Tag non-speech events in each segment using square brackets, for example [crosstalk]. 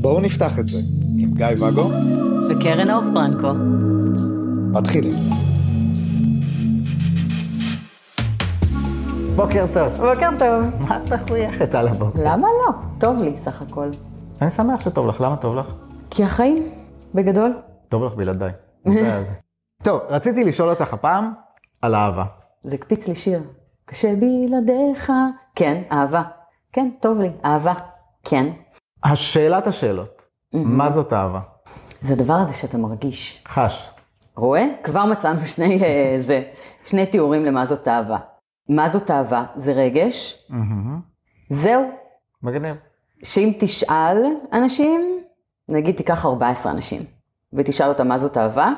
בואו נפתח את זה עם גיא ואגו וקרן אור פרנקו. מתחילים. בוקר טוב. בוקר טוב. מה את מחויכת על הבוקר? למה לא? טוב לי סך הכל. אני שמח שטוב לך, למה טוב לך? כי החיים, בגדול. טוב לך בלעדיי. [laughs] טוב, רציתי לשאול אותך הפעם על אהבה. זה הקפיץ לי שיר. קשה בלעדיך. כן, אהבה. כן, טוב לי, אהבה. כן. השאלת השאלות, מה זאת אהבה? זה הדבר הזה שאתה מרגיש. חש. רואה? כבר מצאנו שני, אה, זה, שני תיאורים למה זאת אהבה. מה זאת אהבה? זה רגש. זהו. מגניב. שאם תשאל אנשים, נגיד תיקח 14 אנשים, ותשאל אותם מה זאת אהבה,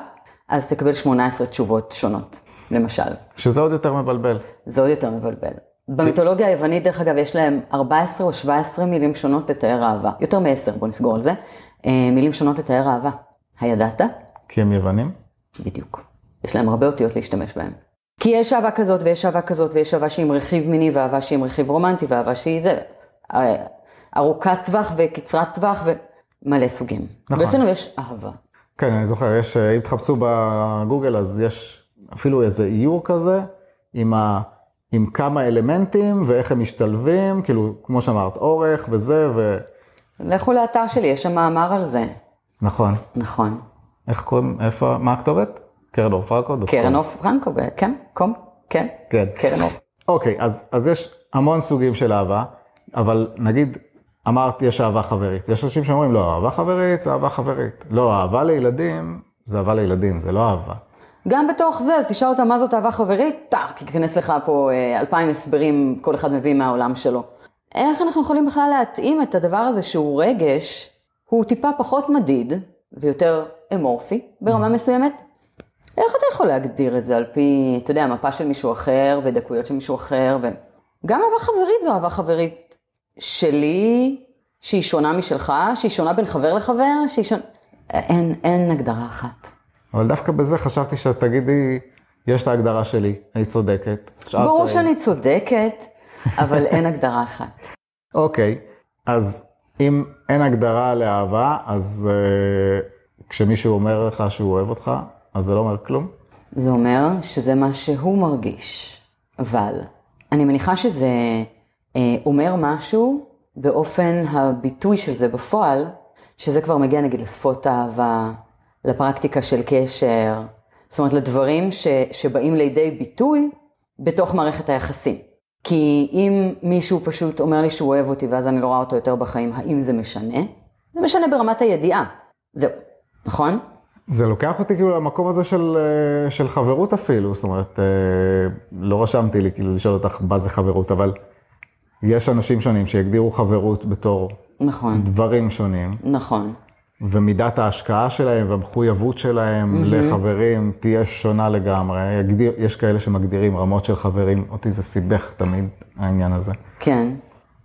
אז תקבל 18 תשובות שונות, למשל. שזה עוד יותר מבלבל. זה עוד יותר מבלבל. במיתולוגיה היוונית, דרך אגב, יש להם 14 או 17 מילים שונות לתאר אהבה. יותר מ-10, בוא נסגור על זה. אה, מילים שונות לתאר אהבה. הידעת? כי הם יוונים? בדיוק. יש להם הרבה אותיות להשתמש בהם. כי יש אהבה כזאת ויש אהבה כזאת ויש אהבה שהיא עם רכיב מיני ואהבה שהיא עם רכיב רומנטי ואהבה שהיא זה. אה, ארוכת טווח וקצרת טווח ומלא סוגים. נכון. ואצלנו יש אהבה. כן, אני זוכר, יש, אם תחפשו בגוגל, אז יש אפילו איזה איור כזה, עם, ה, עם כמה אלמנטים ואיך הם משתלבים, כאילו, כמו שאמרת, אורך וזה, ו... לכו לאתר שלי, יש שם מאמר על זה. נכון. נכון. איך קוראים, איפה, מה הכתובת? קרן אור? דוט קרן. אוף פרנקו, כן, קום, כן. כן. קרן אוף. אוקיי, אז, אז יש המון סוגים של אהבה, אבל נגיד, אמרת, יש אהבה חברית. יש אנשים שאומרים, לא, אהבה חברית זה אהבה חברית. לא, אהבה לילדים זה אהבה לילדים, זה לא אהבה. גם בתוך זה, אז תשאל אותם מה זאת אהבה חברית, טאק, ייכנס לך פה אה, אלפיים הסברים, כל אחד מביא מהעולם שלו. איך אנחנו יכולים בכלל להתאים את הדבר הזה שהוא רגש, הוא טיפה פחות מדיד ויותר אמורפי ברמה מסוימת? איך אתה יכול להגדיר את זה על פי, אתה יודע, מפה של מישהו אחר ודקויות של מישהו אחר, וגם אהבה חברית זו אהבה חברית שלי, שהיא שונה משלך, שהיא שונה בין חבר לחבר, שהיא שונה... אין, אין הגדרה אחת. אבל דווקא בזה חשבתי שאת תגידי, יש את ההגדרה שלי, אני צודקת. ברור טועה. שאני צודקת, אבל אין הגדרה אחת. אוקיי, אז אם אין הגדרה לאהבה, אז uh, כשמישהו אומר לך שהוא אוהב אותך, אז זה לא אומר כלום? זה אומר שזה מה שהוא מרגיש, אבל אני מניחה שזה אה, אומר משהו באופן הביטוי של זה בפועל, שזה כבר מגיע נגיד לשפות אהבה, לפרקטיקה של קשר, זאת אומרת לדברים ש, שבאים לידי ביטוי בתוך מערכת היחסים. כי אם מישהו פשוט אומר לי שהוא אוהב אותי ואז אני לא רואה אותו יותר בחיים, האם זה משנה? זה משנה ברמת הידיעה. זהו, נכון? זה לוקח אותי כאילו למקום הזה של, אה, של חברות אפילו, זאת אומרת, אה, לא רשמתי לי כאילו לשאול אותך מה זה חברות, אבל יש אנשים שונים שיגדירו חברות בתור נכון, דברים שונים, נכון. ומידת ההשקעה שלהם והמחויבות שלהם לחברים תהיה שונה לגמרי. יגדיר, יש כאלה שמגדירים רמות של חברים, אותי זה סיבך תמיד, העניין הזה. כן,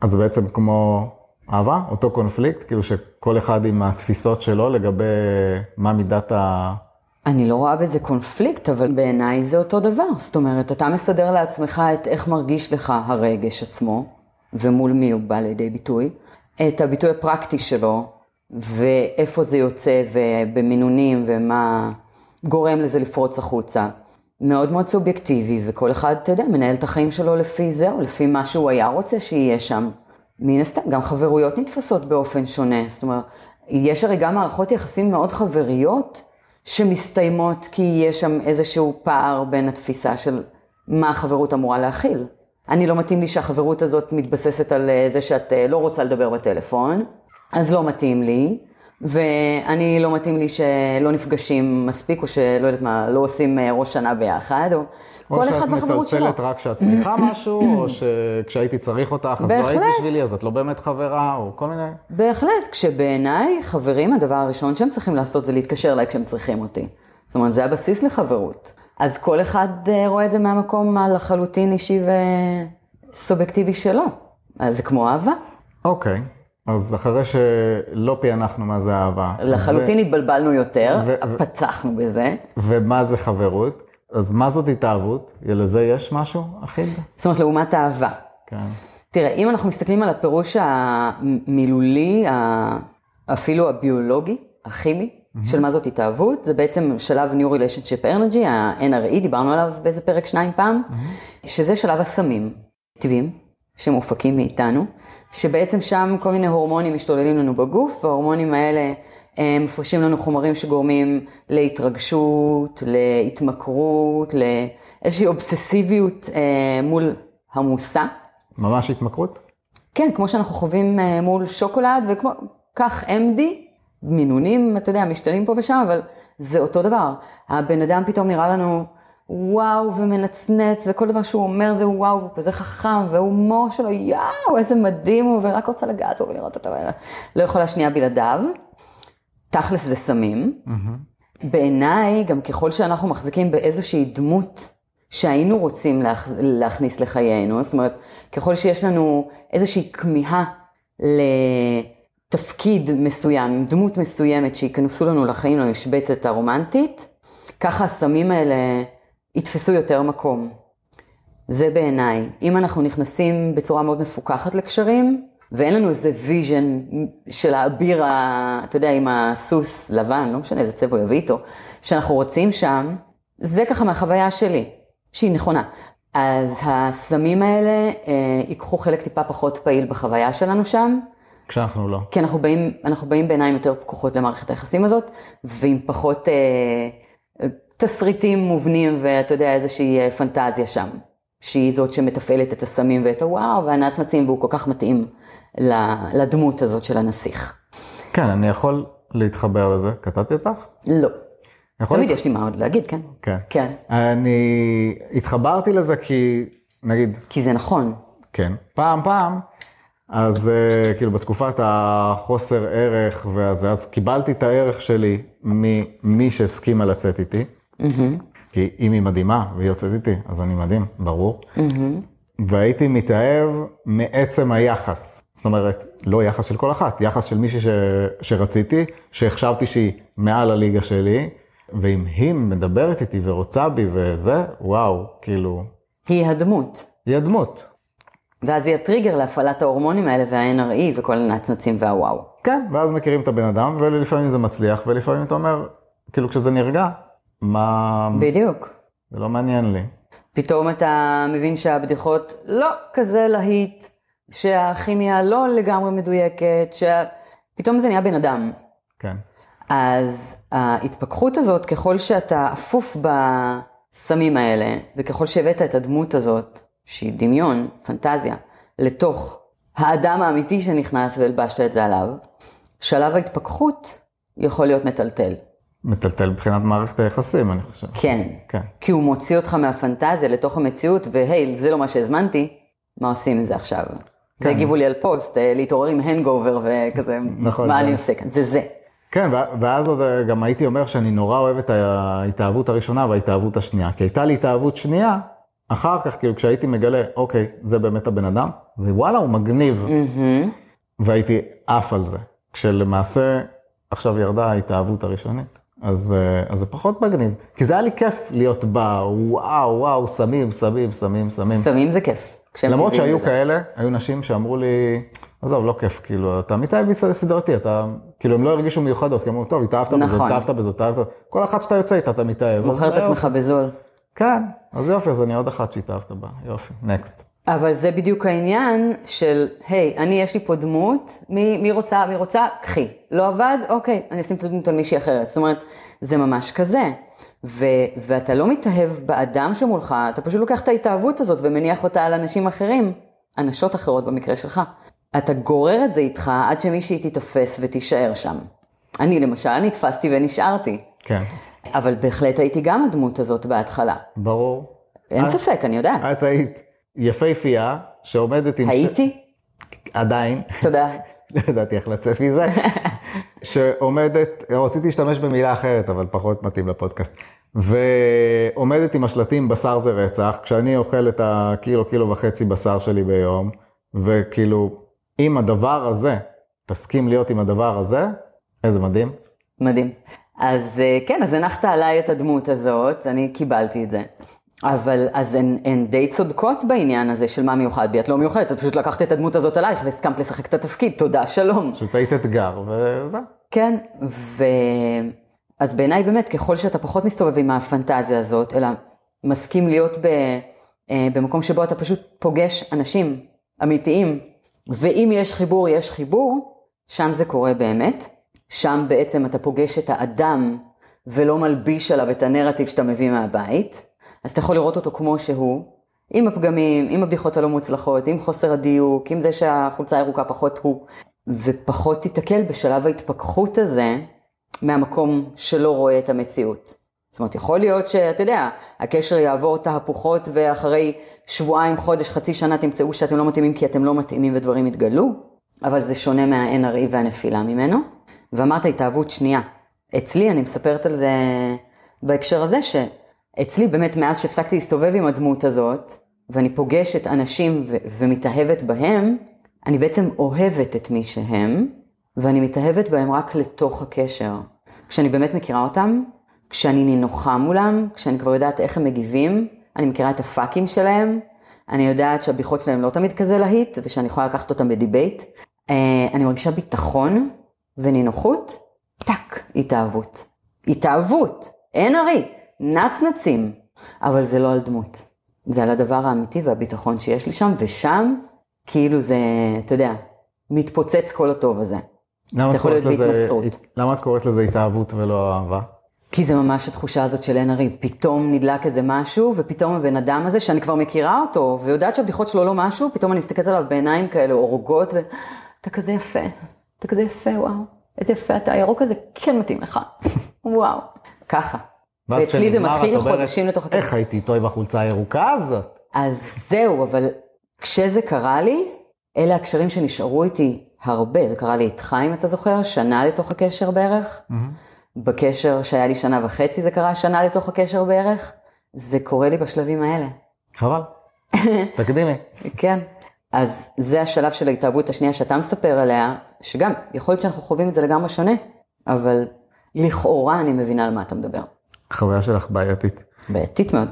אז בעצם כמו אהבה, אותו קונפליקט, כאילו שכל אחד עם התפיסות שלו לגבי מה מידת ה... אני לא רואה בזה קונפליקט, אבל בעיניי זה אותו דבר. זאת אומרת, אתה מסדר לעצמך את איך מרגיש לך הרגש עצמו, ומול מי הוא בא לידי ביטוי, את הביטוי הפרקטי שלו, ואיפה זה יוצא, ובמינונים, ומה גורם לזה לפרוץ החוצה. מאוד מאוד סובייקטיבי, וכל אחד, אתה יודע, מנהל את החיים שלו לפי זה, או לפי מה שהוא היה רוצה שיהיה שם. מן הסתם, גם חברויות נתפסות באופן שונה. זאת אומרת, יש הרי גם מערכות יחסים מאוד חבריות, שמסתיימות כי יש שם איזשהו פער בין התפיסה של מה החברות אמורה להכיל. אני לא מתאים לי שהחברות הזאת מתבססת על אה, זה שאת אה, לא רוצה לדבר בטלפון, אז לא מתאים לי, ואני לא מתאים לי שלא נפגשים מספיק, או שלא יודעת מה, לא עושים אה, ראש שנה ביחד, או כל אחד והחברות שלו. או שאת מצלצלת רק כשאת צריכה [clears throat] משהו, או שכשהייתי צריך אותך, אז לא היית בהחלט. בשבילי, אז את לא באמת חברה, או כל מיני... בהחלט, כשבעיניי חברים, הדבר הראשון שהם צריכים לעשות זה להתקשר אליי כשהם צריכים אותי. זאת אומרת, זה הבסיס לחברות. אז כל אחד אה, רואה את זה מהמקום הלחלוטין אישי וסובייקטיבי שלו. אז זה כמו אהבה. אוקיי, אז אחרי שלא פענחנו מה זה אהבה. לחלוטין התבלבלנו יותר, ו- ו- פצחנו בזה. ומה זה חברות, אז מה זאת התאהבות? לזה יש משהו אחיד? זאת אומרת, לעומת אהבה. כן. תראה, אם אנחנו מסתכלים על הפירוש המילולי, אפילו הביולוגי, הכימי, של מה זאת התאהבות, זה בעצם שלב New Relationship Energy, ה-NRE, דיברנו עליו באיזה פרק שניים פעם, שזה שלב הסמים, טבעיים, שמופקים מאיתנו, שבעצם שם כל מיני הורמונים משתוללים לנו בגוף, וההורמונים האלה הם מפרישים לנו חומרים שגורמים להתרגשות, להתמכרות, לאיזושהי אובססיביות אה, מול המושא. ממש התמכרות? כן, כמו שאנחנו חווים אה, מול שוקולד, וכמו, כך MD, מינונים, אתה יודע, משתנים פה ושם, אבל זה אותו דבר. הבן אדם פתאום נראה לנו וואו ומנצנץ, וכל דבר שהוא אומר זה וואו, הוא כזה חכם, וההומור שלו, יאו, איזה מדהים הוא, ורק רוצה לגעת בו ולראות אותו, לא יכולה שנייה בלעדיו. תכלס זה סמים. בעיניי, גם ככל שאנחנו מחזיקים באיזושהי דמות שהיינו רוצים להכ... להכניס לחיינו, זאת אומרת, ככל שיש לנו איזושהי כמיהה לתפקיד מסוים, דמות מסוימת שייכנסו לנו לחיים למשבצת הרומנטית, ככה הסמים האלה יתפסו יותר מקום. זה בעיניי. אם אנחנו נכנסים בצורה מאוד מפוקחת לקשרים, ואין לנו איזה vision של האביר, אתה יודע, עם הסוס לבן, לא משנה איזה צבע הוא יביא איתו, שאנחנו רוצים שם, זה ככה מהחוויה שלי, שהיא נכונה. אז הסמים האלה אה, ייקחו חלק טיפה פחות פעיל בחוויה שלנו שם, כשאנחנו לא. כי אנחנו באים, אנחנו באים בעיניים יותר פקוחות למערכת היחסים הזאת, ועם פחות אה, תסריטים מובנים ואתה יודע, איזושהי אה, פנטזיה שם, שהיא זאת שמתפעלת את הסמים ואת הוואו והנצנצים, והוא כל כך מתאים לדמות הזאת של הנסיך. כן, אני יכול להתחבר לזה. קטעתי אותך? לא. תמיד יש לי מה עוד להגיד, כן? כן. כן. אני התחברתי לזה כי, נגיד, כי זה נכון. כן, פעם פעם, אז uh, כאילו בתקופת החוסר ערך והזה, אז קיבלתי את הערך שלי ממי שהסכימה לצאת איתי. כי אם היא מדהימה והיא יוצאת איתי, אז אני מדהים, ברור. והייתי מתאהב מעצם היחס. זאת אומרת, לא יחס של כל אחת, יחס של מישהי ש... שרציתי, שהחשבתי שהיא מעל הליגה שלי, ואם היא מדברת איתי ורוצה בי וזה, וואו, כאילו, היא הדמות. היא הדמות. ואז היא הטריגר להפעלת ההורמונים האלה וה-NRE וכל הנצנצים והוואו. כן, ואז מכירים את הבן אדם, ולפעמים זה מצליח, ולפעמים אתה אומר, כאילו כשזה נרגע, מה... בדיוק. זה לא מעניין לי. פתאום אתה מבין שהבדיחות לא כזה להיט, שהכימיה לא לגמרי מדויקת, שפתאום זה נהיה בן אדם. כן. אז ההתפכחות הזאת, ככל שאתה אפוף בסמים האלה, וככל שהבאת את הדמות הזאת, שהיא דמיון, פנטזיה, לתוך האדם האמיתי שנכנס והלבשת את זה עליו, שלב ההתפכחות יכול להיות מטלטל. מטלטל מבחינת מערכת היחסים, אני חושב. כן. כן. כי הוא מוציא אותך מהפנטזיה לתוך המציאות, והי, זה לא מה שהזמנתי, מה עושים עם זה עכשיו? זה הגיבו לי על פוסט, אה, להתעורר עם הנגאובר וכזה, נכון, מה כן. אני עושה כאן? זה זה. כן, ואז עוד אה, גם הייתי אומר שאני נורא אוהב את ההתאהבות הראשונה וההתאהבות השנייה. כי הייתה לי התאהבות שנייה, אחר כך, כאילו, כשהייתי מגלה, אוקיי, זה באמת הבן אדם, ווואלה, הוא מגניב. והייתי עף על זה. כשלמעשה, עכשיו ירדה ההתאהבות הראשונית. אז, אה, אז זה פחות מגניב. כי זה היה לי כיף להיות בה, וואו, וואו, סמים, סמים, סמים, סמים. סמים זה כיף. למרות שהיו לזה. כאלה, היו נשים שאמרו לי, עזוב, לא כיף, כאילו, אתה מתאהב סדרתי, אתה, כאילו, הם לא הרגישו מיוחדות, כי אמרו, טוב, התאהבת נכון. התאהבת בזאת, התאהבת, כל אחת שאתה יוצא איתה, אתה מתאהב. מוכר את עצמך. בזול. כן, אז יופי, אז אני עוד אחת שהתאהבת בה, יופי, נקסט. אבל זה בדיוק העניין של, היי, אני יש לי פה דמות, מי, מי רוצה, מי רוצה, קחי. לא עבד? אוקיי, אני אשים את הדמות על מישהי אחרת. זאת אומרת, זה ממש כזה. ו, ואתה לא מתאהב באדם שמולך, אתה פשוט לוקח את ההתאהבות הזאת ומניח אותה על אנשים אחרים, אנשות אחרות במקרה שלך. אתה גורר את זה איתך עד שמישהי תיתפס ותישאר שם. אני למשל נתפסתי ונשארתי, כן, אבל בהחלט הייתי גם הדמות הזאת בהתחלה. ברור. אין את- ספק, אני יודעת. את היית יפהפייה, שעומדת עם... ש- הייתי? עדיין. תודה. [laughs] לא ידעתי איך לצאת מזה, [laughs] שעומדת, רציתי להשתמש במילה אחרת, אבל פחות מתאים לפודקאסט, ועומדת עם השלטים בשר זה רצח, כשאני אוכל את הקילו, קילו וחצי בשר שלי ביום, וכאילו, אם הדבר הזה, תסכים להיות עם הדבר הזה, איזה מדהים. מדהים. אז אה, כן, אז הנחת עליי את הדמות הזאת, אני קיבלתי את זה. אבל אז הן, הן די צודקות בעניין הזה של מה מיוחד בי, את לא מיוחדת, את פשוט לקחת את הדמות הזאת עלייך והסכמת לשחק את התפקיד, תודה, שלום. פשוט היית אתגר, וזהו. כן, ו... אז בעיניי באמת, ככל שאתה פחות מסתובב עם הפנטזיה הזאת, אלא מסכים להיות ב... אה, במקום שבו אתה פשוט פוגש אנשים אמיתיים, ואם יש חיבור, יש חיבור, שם זה קורה באמת. שם בעצם אתה פוגש את האדם ולא מלביש עליו את הנרטיב שאתה מביא מהבית. אז אתה יכול לראות אותו כמו שהוא, עם הפגמים, עם הבדיחות הלא מוצלחות, עם חוסר הדיוק, עם זה שהחולצה הירוקה פחות הוא, ופחות תיתקל בשלב ההתפכחות הזה מהמקום שלא רואה את המציאות. זאת אומרת, יכול להיות שאתה יודע, הקשר יעבור תהפוכות ואחרי שבועיים, חודש, חצי שנה תמצאו שאתם לא מתאימים כי אתם לא מתאימים ודברים יתגלו, אבל זה שונה מה-NRE והנפילה ממנו. ואמרת התאהבות שנייה. אצלי, אני מספרת על זה בהקשר הזה, שאצלי באמת מאז שהפסקתי להסתובב עם הדמות הזאת, ואני פוגשת אנשים ו- ומתאהבת בהם, אני בעצם אוהבת את מי שהם, ואני מתאהבת בהם רק לתוך הקשר. כשאני באמת מכירה אותם, כשאני נינוחה מולם, כשאני כבר יודעת איך הם מגיבים, אני מכירה את הפאקים שלהם, אני יודעת שהבדיחות שלהם לא תמיד כזה להיט, ושאני יכולה לקחת אותם ב debate. אה, אני מרגישה ביטחון ונינוחות, טאק, התאהבות. התאהבות, אין הרי, נצנצים, אבל זה לא על דמות. זה על הדבר האמיתי והביטחון שיש לי שם, ושם, כאילו זה, אתה יודע, מתפוצץ כל הטוב הזה. למה אתה את יכול להיות בהתנסות. למה את קוראת לזה התאהבות ולא אהבה? כי זה ממש התחושה הזאת של אין הרי, פתאום נדלק איזה משהו, ופתאום הבן אדם הזה, שאני כבר מכירה אותו, ויודעת שהבדיחות שלו לא משהו, פתאום אני מסתכלת עליו בעיניים כאלה אורגות, ואתה כזה יפה, אתה כזה יפה, וואו, איזה יפה אתה, הירוק הזה כן מתאים לך, [laughs] וואו, ככה. ואצלי זה מתחיל חודשים לתוך הקשר. איך הייתי איתו עם החולצה הירוקה הזאת? אז זהו, אבל כשזה קרה לי, אלה הקשרים שנשארו איתי הרבה. זה קרה לי איתך, אם אתה זוכר, שנה לתוך הקשר בערך. בקשר שהיה לי שנה וחצי זה קרה שנה לתוך הקשר בערך. זה קורה לי בשלבים האלה. חבל. [laughs] תקדימי. כן. אז זה השלב של ההתאהבות השנייה שאתה מספר עליה, שגם, יכול להיות שאנחנו חווים את זה לגמרי שונה, אבל לכאורה אני מבינה על מה אתה מדבר. החוויה שלך בעייתית. בעייתית מאוד.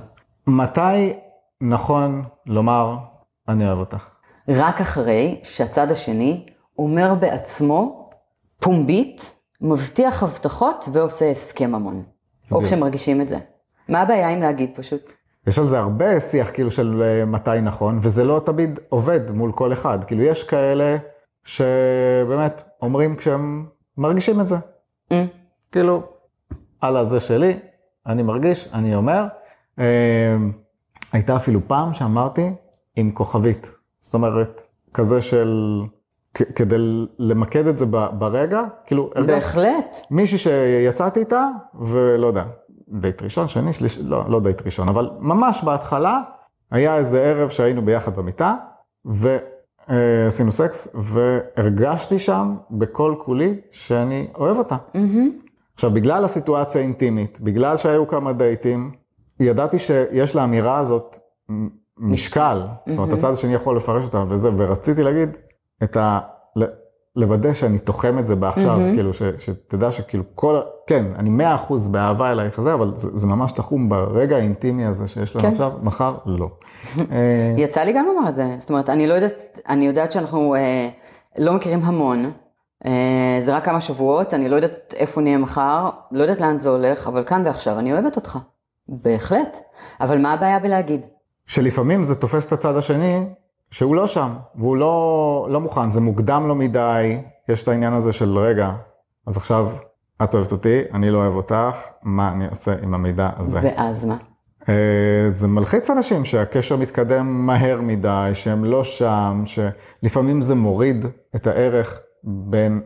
מתי נכון לומר, אני אוהב אותך? רק אחרי שהצד השני אומר בעצמו, פומבית, מבטיח הבטחות ועושה הסכם ממון. או. כשמרגישים את זה. מה הבעיה עם להגיד פשוט? יש על זה הרבה שיח כאילו של אה, מתי נכון, וזה לא תמיד עובד מול כל אחד. כאילו יש כאלה שבאמת אומרים כשהם מרגישים את זה. Mm. כאילו, הלאה זה שלי, אני מרגיש, אני אומר. אה, הייתה אפילו פעם שאמרתי עם כוכבית. זאת אומרת, כזה של, כ- כדי למקד את זה ברגע, כאילו, בהחלט. מישהי שיצאתי איתה, ולא יודע, דייט ראשון, שני, שלישי, לא, לא דייט ראשון, אבל ממש בהתחלה, היה איזה ערב שהיינו ביחד במיטה, ועשינו סקס, והרגשתי שם בכל כולי שאני אוהב אותה. עכשיו, בגלל הסיטואציה האינטימית, בגלל שהיו כמה דייטים, ידעתי שיש לאמירה הזאת משקל, זאת אומרת, הצד השני יכול לפרש אותה וזה, ורציתי להגיד את ה... לוודא שאני תוחם את זה בעכשיו, כאילו, ש, שתדע שכאילו כל, כן, אני מאה אחוז באהבה אלייך זה, אבל זה, זה ממש תחום ברגע האינטימי הזה שיש לנו כן. עכשיו, מחר לא. [laughs] יצא לי גם לומר את זה. זאת אומרת, אני לא יודעת, אני יודעת שאנחנו אה, לא מכירים המון. אה, זה רק כמה שבועות, אני לא יודעת איפה נהיה מחר, לא יודעת לאן זה הולך, אבל כאן ועכשיו אני אוהבת אותך. בהחלט. אבל מה הבעיה בלהגיד? שלפעמים זה תופס את הצד השני, שהוא לא שם, והוא לא, לא מוכן, זה מוקדם לו מדי, יש את העניין הזה של רגע, אז עכשיו את אוהבת אותי, אני לא אוהב אותך, מה אני עושה עם המידע הזה? ואז מה? אה, זה מלחיץ אנשים שהקשר מתקדם מהר מדי, שהם לא שם, שלפעמים זה מוריד את הערך בין,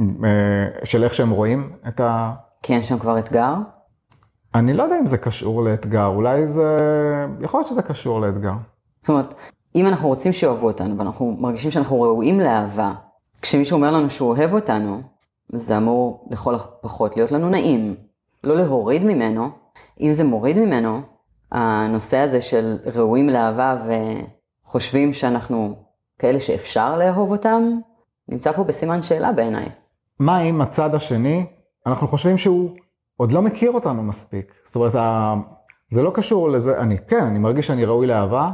אה, של איך שהם רואים את ה... כי אין שם כבר אתגר? אני לא יודע אם זה קשור לאתגר, אולי זה... יכול להיות שזה קשור לאתגר. זאת אומרת, אם אנחנו רוצים שאוהבו אותנו, ואנחנו מרגישים שאנחנו ראויים לאהבה, כשמישהו אומר לנו שהוא אוהב אותנו, זה אמור לכל הפחות להיות לנו נעים. לא להוריד ממנו. אם זה מוריד ממנו, הנושא הזה של ראויים לאהבה וחושבים שאנחנו כאלה שאפשר לאהוב אותם, נמצא פה בסימן שאלה בעיניי. מה אם הצד השני, אנחנו חושבים שהוא עוד לא מכיר אותנו מספיק. זאת אומרת. זה לא קשור לזה, אני, כן, אני מרגיש שאני ראוי לאהבה,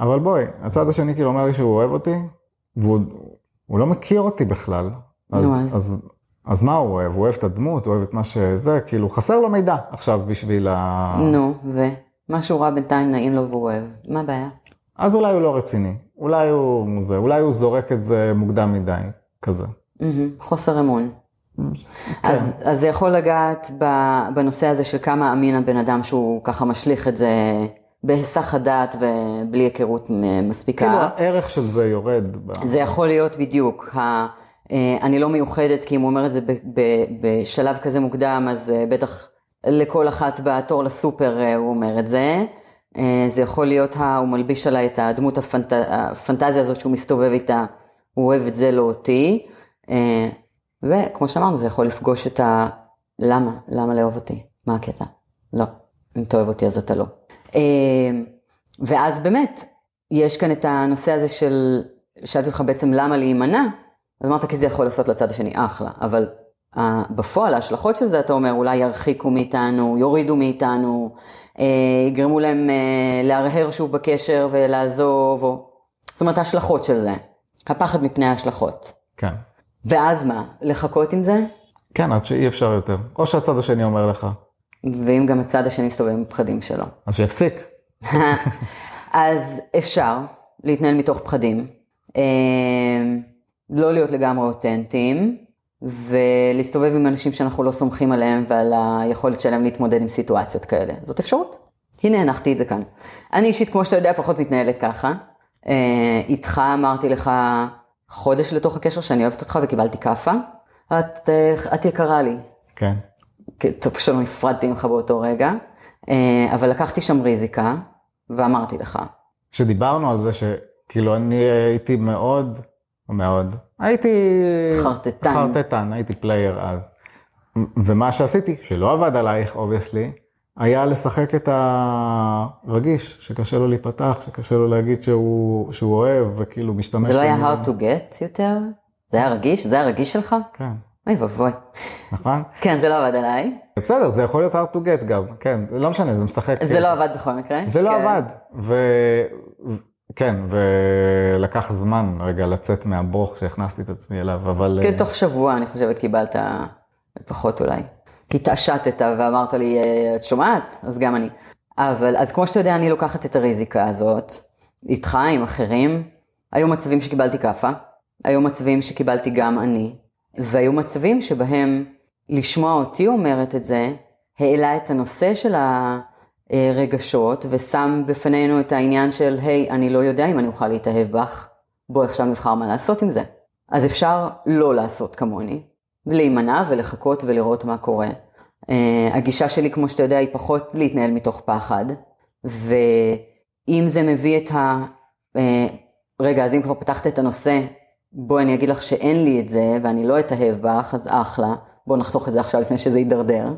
אבל בואי, הצד השני כאילו אומר לי שהוא אוהב אותי, והוא הוא לא מכיר אותי בכלל. אז, נו, אז? אז, אז מה הוא אוהב? הוא אוהב את הדמות, הוא אוהב את מה שזה, כאילו חסר לו מידע עכשיו בשביל ה... נו, ו? מה שהוא ראה בינתיים נעים לו והוא אוהב. מה הבעיה? אז אולי הוא לא רציני, אולי הוא זה, אולי הוא זורק את זה מוקדם מדי, כזה. חוסר אמון. אז, אז זה יכול לגעת בנושא הזה של כמה אמין הבן אדם שהוא ככה משליך את זה בהיסח הדעת ובלי היכרות מספיקה. כאילו הערך של זה יורד. ב... זה יכול להיות בדיוק, ה, אה, אני לא מיוחדת, כי אם הוא אומר את זה בשלב כזה מוקדם, אז אה, בטח לכל אחת בתור לסופר אה, הוא אומר את זה. אה, זה יכול להיות, ה, הוא מלביש עליי את הדמות הפנט, הפנטזיה הזאת שהוא מסתובב איתה, הוא אוהב את זה, לא אותי. אה, וכמו שאמרנו, זה יכול לפגוש את ה... למה? למה לאהוב אותי? מה הקטע? לא. אם אתה אוהב אותי אז אתה לא. אה, ואז באמת, יש כאן את הנושא הזה של, שאלתי אותך בעצם למה להימנע, אז אמרת כי זה יכול לעשות לצד השני, אחלה, אבל בפועל ההשלכות של זה, אתה אומר, אולי ירחיקו מאיתנו, יורידו מאיתנו, uh, יגרמו להם uh, להרהר שוב בקשר ולעזוב, או... זאת אומרת, ההשלכות של זה, הפחד מפני ההשלכות. כן. ואז מה, לחכות עם זה? כן, עד שאי אפשר יותר. או שהצד השני אומר לך, ואם גם הצד השני מסתובב עם פחדים שלו. אז שיפסיק. [laughs] אז אפשר להתנהל מתוך פחדים, אה, לא להיות לגמרי אותנטיים, ולהסתובב עם אנשים שאנחנו לא סומכים עליהם ועל היכולת שלהם להתמודד עם סיטואציות כאלה. זאת אפשרות. הנה הנחתי את זה כאן. אני אישית, כמו שאתה יודע, פחות מתנהלת ככה. אה, איתך אמרתי לך חודש לתוך הקשר שאני אוהבת אותך וקיבלתי כאפה. את, אה, את יקרה לי. כן. טוב שלא נפרדתי ממך באותו רגע, אה, אבל לקחתי שם ריזיקה, ואמרתי לך, שדיברנו על זה שכאילו אני הייתי מאוד, מאוד, הייתי... חרטטן. חרטטן, הייתי player אז. ומה שעשיתי, שלא עבד עלייך, obviously, היה לשחק את הרגיש, שקשה לו להיפתח, שקשה לו להגיד שהוא, שהוא אוהב, וכאילו משתמש... זה לא היה hard to get יותר? זה היה רגיש? זה היה רגיש שלך? כן, אוי ואבוי. נכון? כן, זה לא עבד עליי. בסדר, זה יכול להיות hard to get גם, כן, לא משנה, זה משחק. זה לא עבד בכל מקרה. זה לא כן. עבד, ו... כן, ולקח זמן רגע לצאת מהברוך שהכנסתי את עצמי אליו, אבל... כן, תוך שבוע אני חושבת קיבלת, פחות אולי. כי התעשתת ואמרת לי, "אה, את שומעת? אז גם אני. אבל, אז כמו שאתה יודע, אני לוקחת את הריזיקה הזאת, איתך, עם אחרים. היו מצבים שקיבלתי כאפה, היו מצבים שקיבלתי גם אני, והיו מצבים שבהם לשמוע אותי אומרת את זה, העלה את הנושא של הרגשות, ושם בפנינו את העניין של, היי, אני לא יודע אם אני אוכל להתאהב בך, בואי עכשיו נבחר מה לעשות עם זה. אז אפשר לא לעשות כמוני, להימנע ולחכות ולראות מה קורה. Uh, הגישה שלי, כמו שאתה יודע, היא פחות להתנהל מתוך פחד, ואם זה מביא את ה... Uh, רגע, אז אם כבר פתחת את הנושא, בואי אני אגיד לך שאין לי את זה, ואני לא אתאהב בך, אז אחלה, בוא נחתוך את זה עכשיו לפני שזה יידרדר,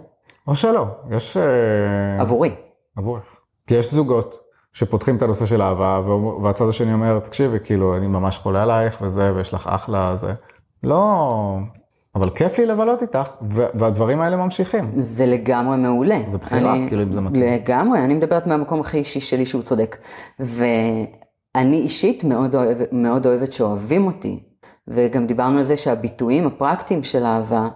או שלא, יש... אה, עבורי. עבורך. כי יש זוגות שפותחים את הנושא של אהבה, והצד השני אומר, תקשיבי, כאילו, אני ממש חולה עלייך וזה, ויש לך אחלה זה. לא... אבל כיף לי לבלות איתך, והדברים האלה ממשיכים. זה לגמרי מעולה. זה בחירה, כאילו, אם זה מתאים. לגמרי, אני מדברת מהמקום הכי אישי שלי שהוא צודק. ואני אישית מאוד, אוהב, מאוד אוהבת שאוהבים אותי. וגם דיברנו על זה שהביטויים הפרקטיים של אהבה,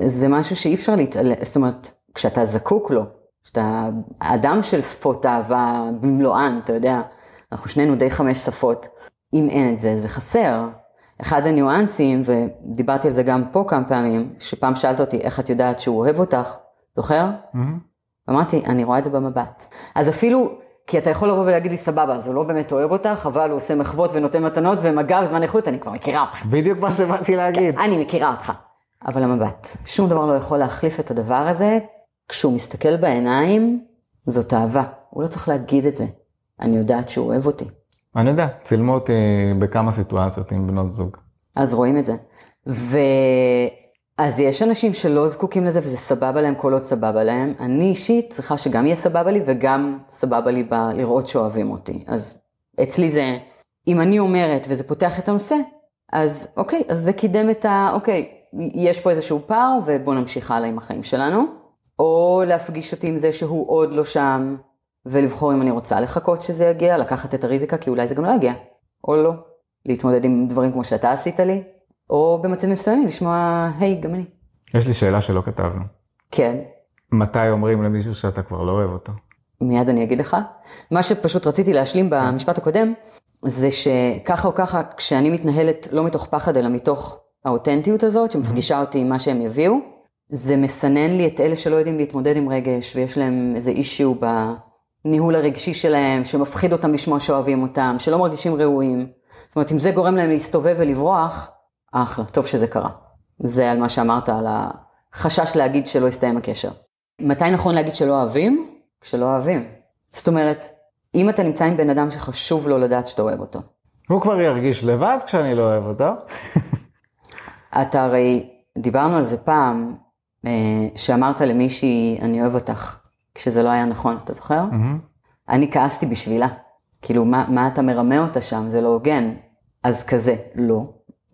זה משהו שאי אפשר להתעלם, זאת אומרת, כשאתה זקוק לו, כשאתה אדם של שפות אהבה במלואן, אתה יודע, אנחנו שנינו די חמש שפות, אם אין את זה, זה חסר. אחד הניואנסים, ודיברתי על זה גם פה כמה פעמים, שפעם שאלת אותי איך את יודעת שהוא אוהב אותך, זוכר? אמרתי, אני רואה את זה במבט. אז אפילו, כי אתה יכול לבוא ולהגיד לי, סבבה, אז הוא לא באמת אוהב אותך, אבל הוא עושה מחוות ונותן מתנות ומגע בזמן איכות, אני כבר מכירה אותך. בדיוק מה שבאתי להגיד. אני מכירה אותך. אבל המבט, שום דבר לא יכול להחליף את הדבר הזה, כשהוא מסתכל בעיניים, זאת אהבה. הוא לא צריך להגיד את זה. אני יודעת שהוא אוהב אותי. אני יודע, צילמו אותי בכמה סיטואציות עם בנות זוג. אז רואים את זה. ו... אז יש אנשים שלא זקוקים לזה וזה סבבה להם כל עוד סבבה להם. אני אישית צריכה שגם יהיה סבבה לי וגם סבבה לי ב... לראות שאוהבים אותי. אז אצלי זה, אם אני אומרת וזה פותח את הנושא, אז אוקיי, אז זה קידם את ה... אוקיי, יש פה איזשהו פער ובואו נמשיך הלאה עם החיים שלנו. או להפגיש אותי עם זה שהוא עוד לא שם, ולבחור אם אני רוצה לחכות שזה יגיע, לקחת את הריזיקה, כי אולי זה גם לא יגיע, או לא. להתמודד עם דברים כמו שאתה עשית לי, או במצבים מסוימים לשמוע, היי, גם אני. יש לי שאלה שלא כתבנו. כן, מתי אומרים למישהו שאתה כבר לא אוהב אותו? מיד אני אגיד לך. מה שפשוט רציתי להשלים במשפט הקודם, זה שככה או ככה, כשאני מתנהלת לא מתוך פחד, אלא מתוך האותנטיות הזאת, שמפגישה אותי עם מה שהם יביאו, זה מסנן לי את אלה שלא יודעים להתמודד עם רגש, ויש להם איזה אישיו בניהול הרגשי שלהם, שמפחיד אותם לשמוע שאוהבים אותם, שלא מרגישים ראויים. זאת אומרת, אם זה גורם להם להסתובב ולברוח, אחלה, טוב שזה קרה. זה על מה שאמרת, על החשש להגיד שלא יסתיים הקשר. מתי נכון להגיד שלא אוהבים? כשלא אוהבים. זאת אומרת, אם אתה נמצא עם בן אדם שחשוב לו לדעת שאתה אוהב אותו, הוא כבר ירגיש לבד כשאני לא אוהב אותו. [laughs] אתה הרי, דיברנו על זה פעם, שאמרת למישהי, אני אוהב אותך, כשזה לא היה נכון, אתה זוכר? אני כעסתי בשבילה. כאילו, מה, מה אתה מרמה אותה שם? זה לא הוגן. אז כזה, לא,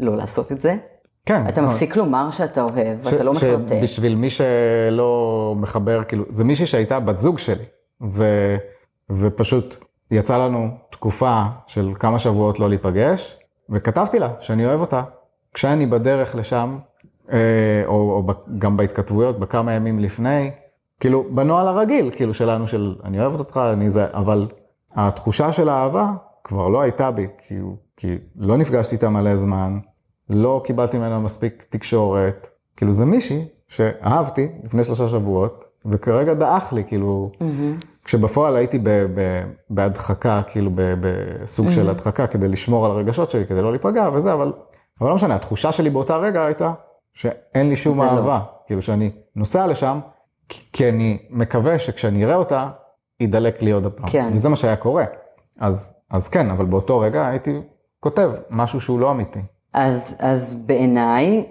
לא לעשות את זה. כן. אתה זאת מפסיק לומר שאתה אוהב, ש- ואתה לא מחרטט. שבשביל מי שלא מחבר, כאילו, זה מישהי שהייתה בת זוג שלי, ו, ופשוט יצא לנו תקופה של כמה שבועות לא להיפגש, וכתבתי לה שאני אוהב אותה. כשאני בדרך לשם, אה, או, או ב- גם בהתכתבויות בכמה ימים לפני, כאילו, בנוהל הרגיל, כאילו, שלנו, של אני אוהבת אותך, אני זה, אבל התחושה של האהבה כבר לא הייתה בי, כי, כי לא נפגשתי איתה מלא זמן, לא קיבלתי ממנה מספיק תקשורת, כאילו זה מישהי שאהבתי לפני שלושה שבועות, וכרגע דעך לי, כאילו, כשבפועל הייתי ב, ב, בהדחקה, כאילו ב, בסוג של הדחקה, כדי לשמור על הרגשות שלי, כדי לא להיפגע וזה, אבל, אבל לא משנה, התחושה שלי באותה רגע הייתה שאין לי שום לא. אהבה, כאילו שאני נוסע לשם, כי, כי אני מקווה שכשאני אראה אותה, ידלק לי עוד הפעם. כן. וזה מה שהיה קורה. אז, אז כן, אבל באותו רגע הייתי כותב משהו שהוא לא אמיתי. אז, אז בעיניי,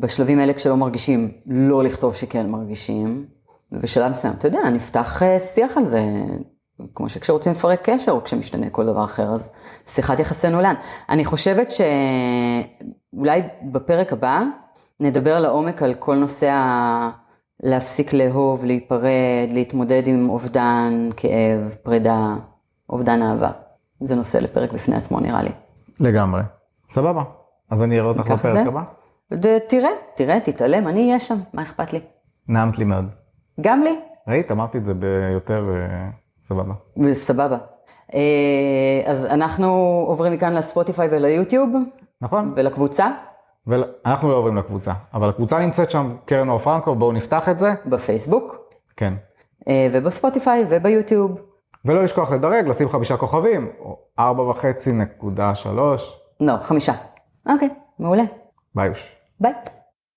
בשלבים האלה כשלא מרגישים, לא לכתוב שכן מרגישים, ובשלב מסוים, אתה יודע, נפתח אה, שיח על זה, כמו שכשרוצים לפרק קשר, או כשמשתנה כל דבר אחר, אז שיחת יחסינו לאן. אני חושבת שאולי בפרק הבא, נדבר לעומק על כל נושא ה... להפסיק לאהוב, להיפרד, להתמודד עם אובדן, כאב, פרידה, אובדן אהבה. זה נושא לפרק בפני עצמו נראה לי. לגמרי. סבבה. אז אני אראה אותך בפרק? הבא. תראה, תראה, תתעלם, אני אהיה שם, מה אכפת לי? נעמת לי מאוד. גם לי, ראית? אמרתי את זה ביותר אה, סבבה. וסבבה. אה, אז אנחנו עוברים מכאן לספוטיפיי וליוטיוב נכון? ולקבוצה ואנחנו לא עוברים לקבוצה, אבל הקבוצה נמצאת שם, קרן אור פרנקו, בואו נפתח את זה. בפייסבוק כן. אה, ובספוטיפיי וביוטיוב. ולא לשכוח לדרג, לשים חמישה כוכבים, או ארבע וחצי נקודה שלוש. לא, חמישה. אוקיי, מעולה. ביוש. ביי.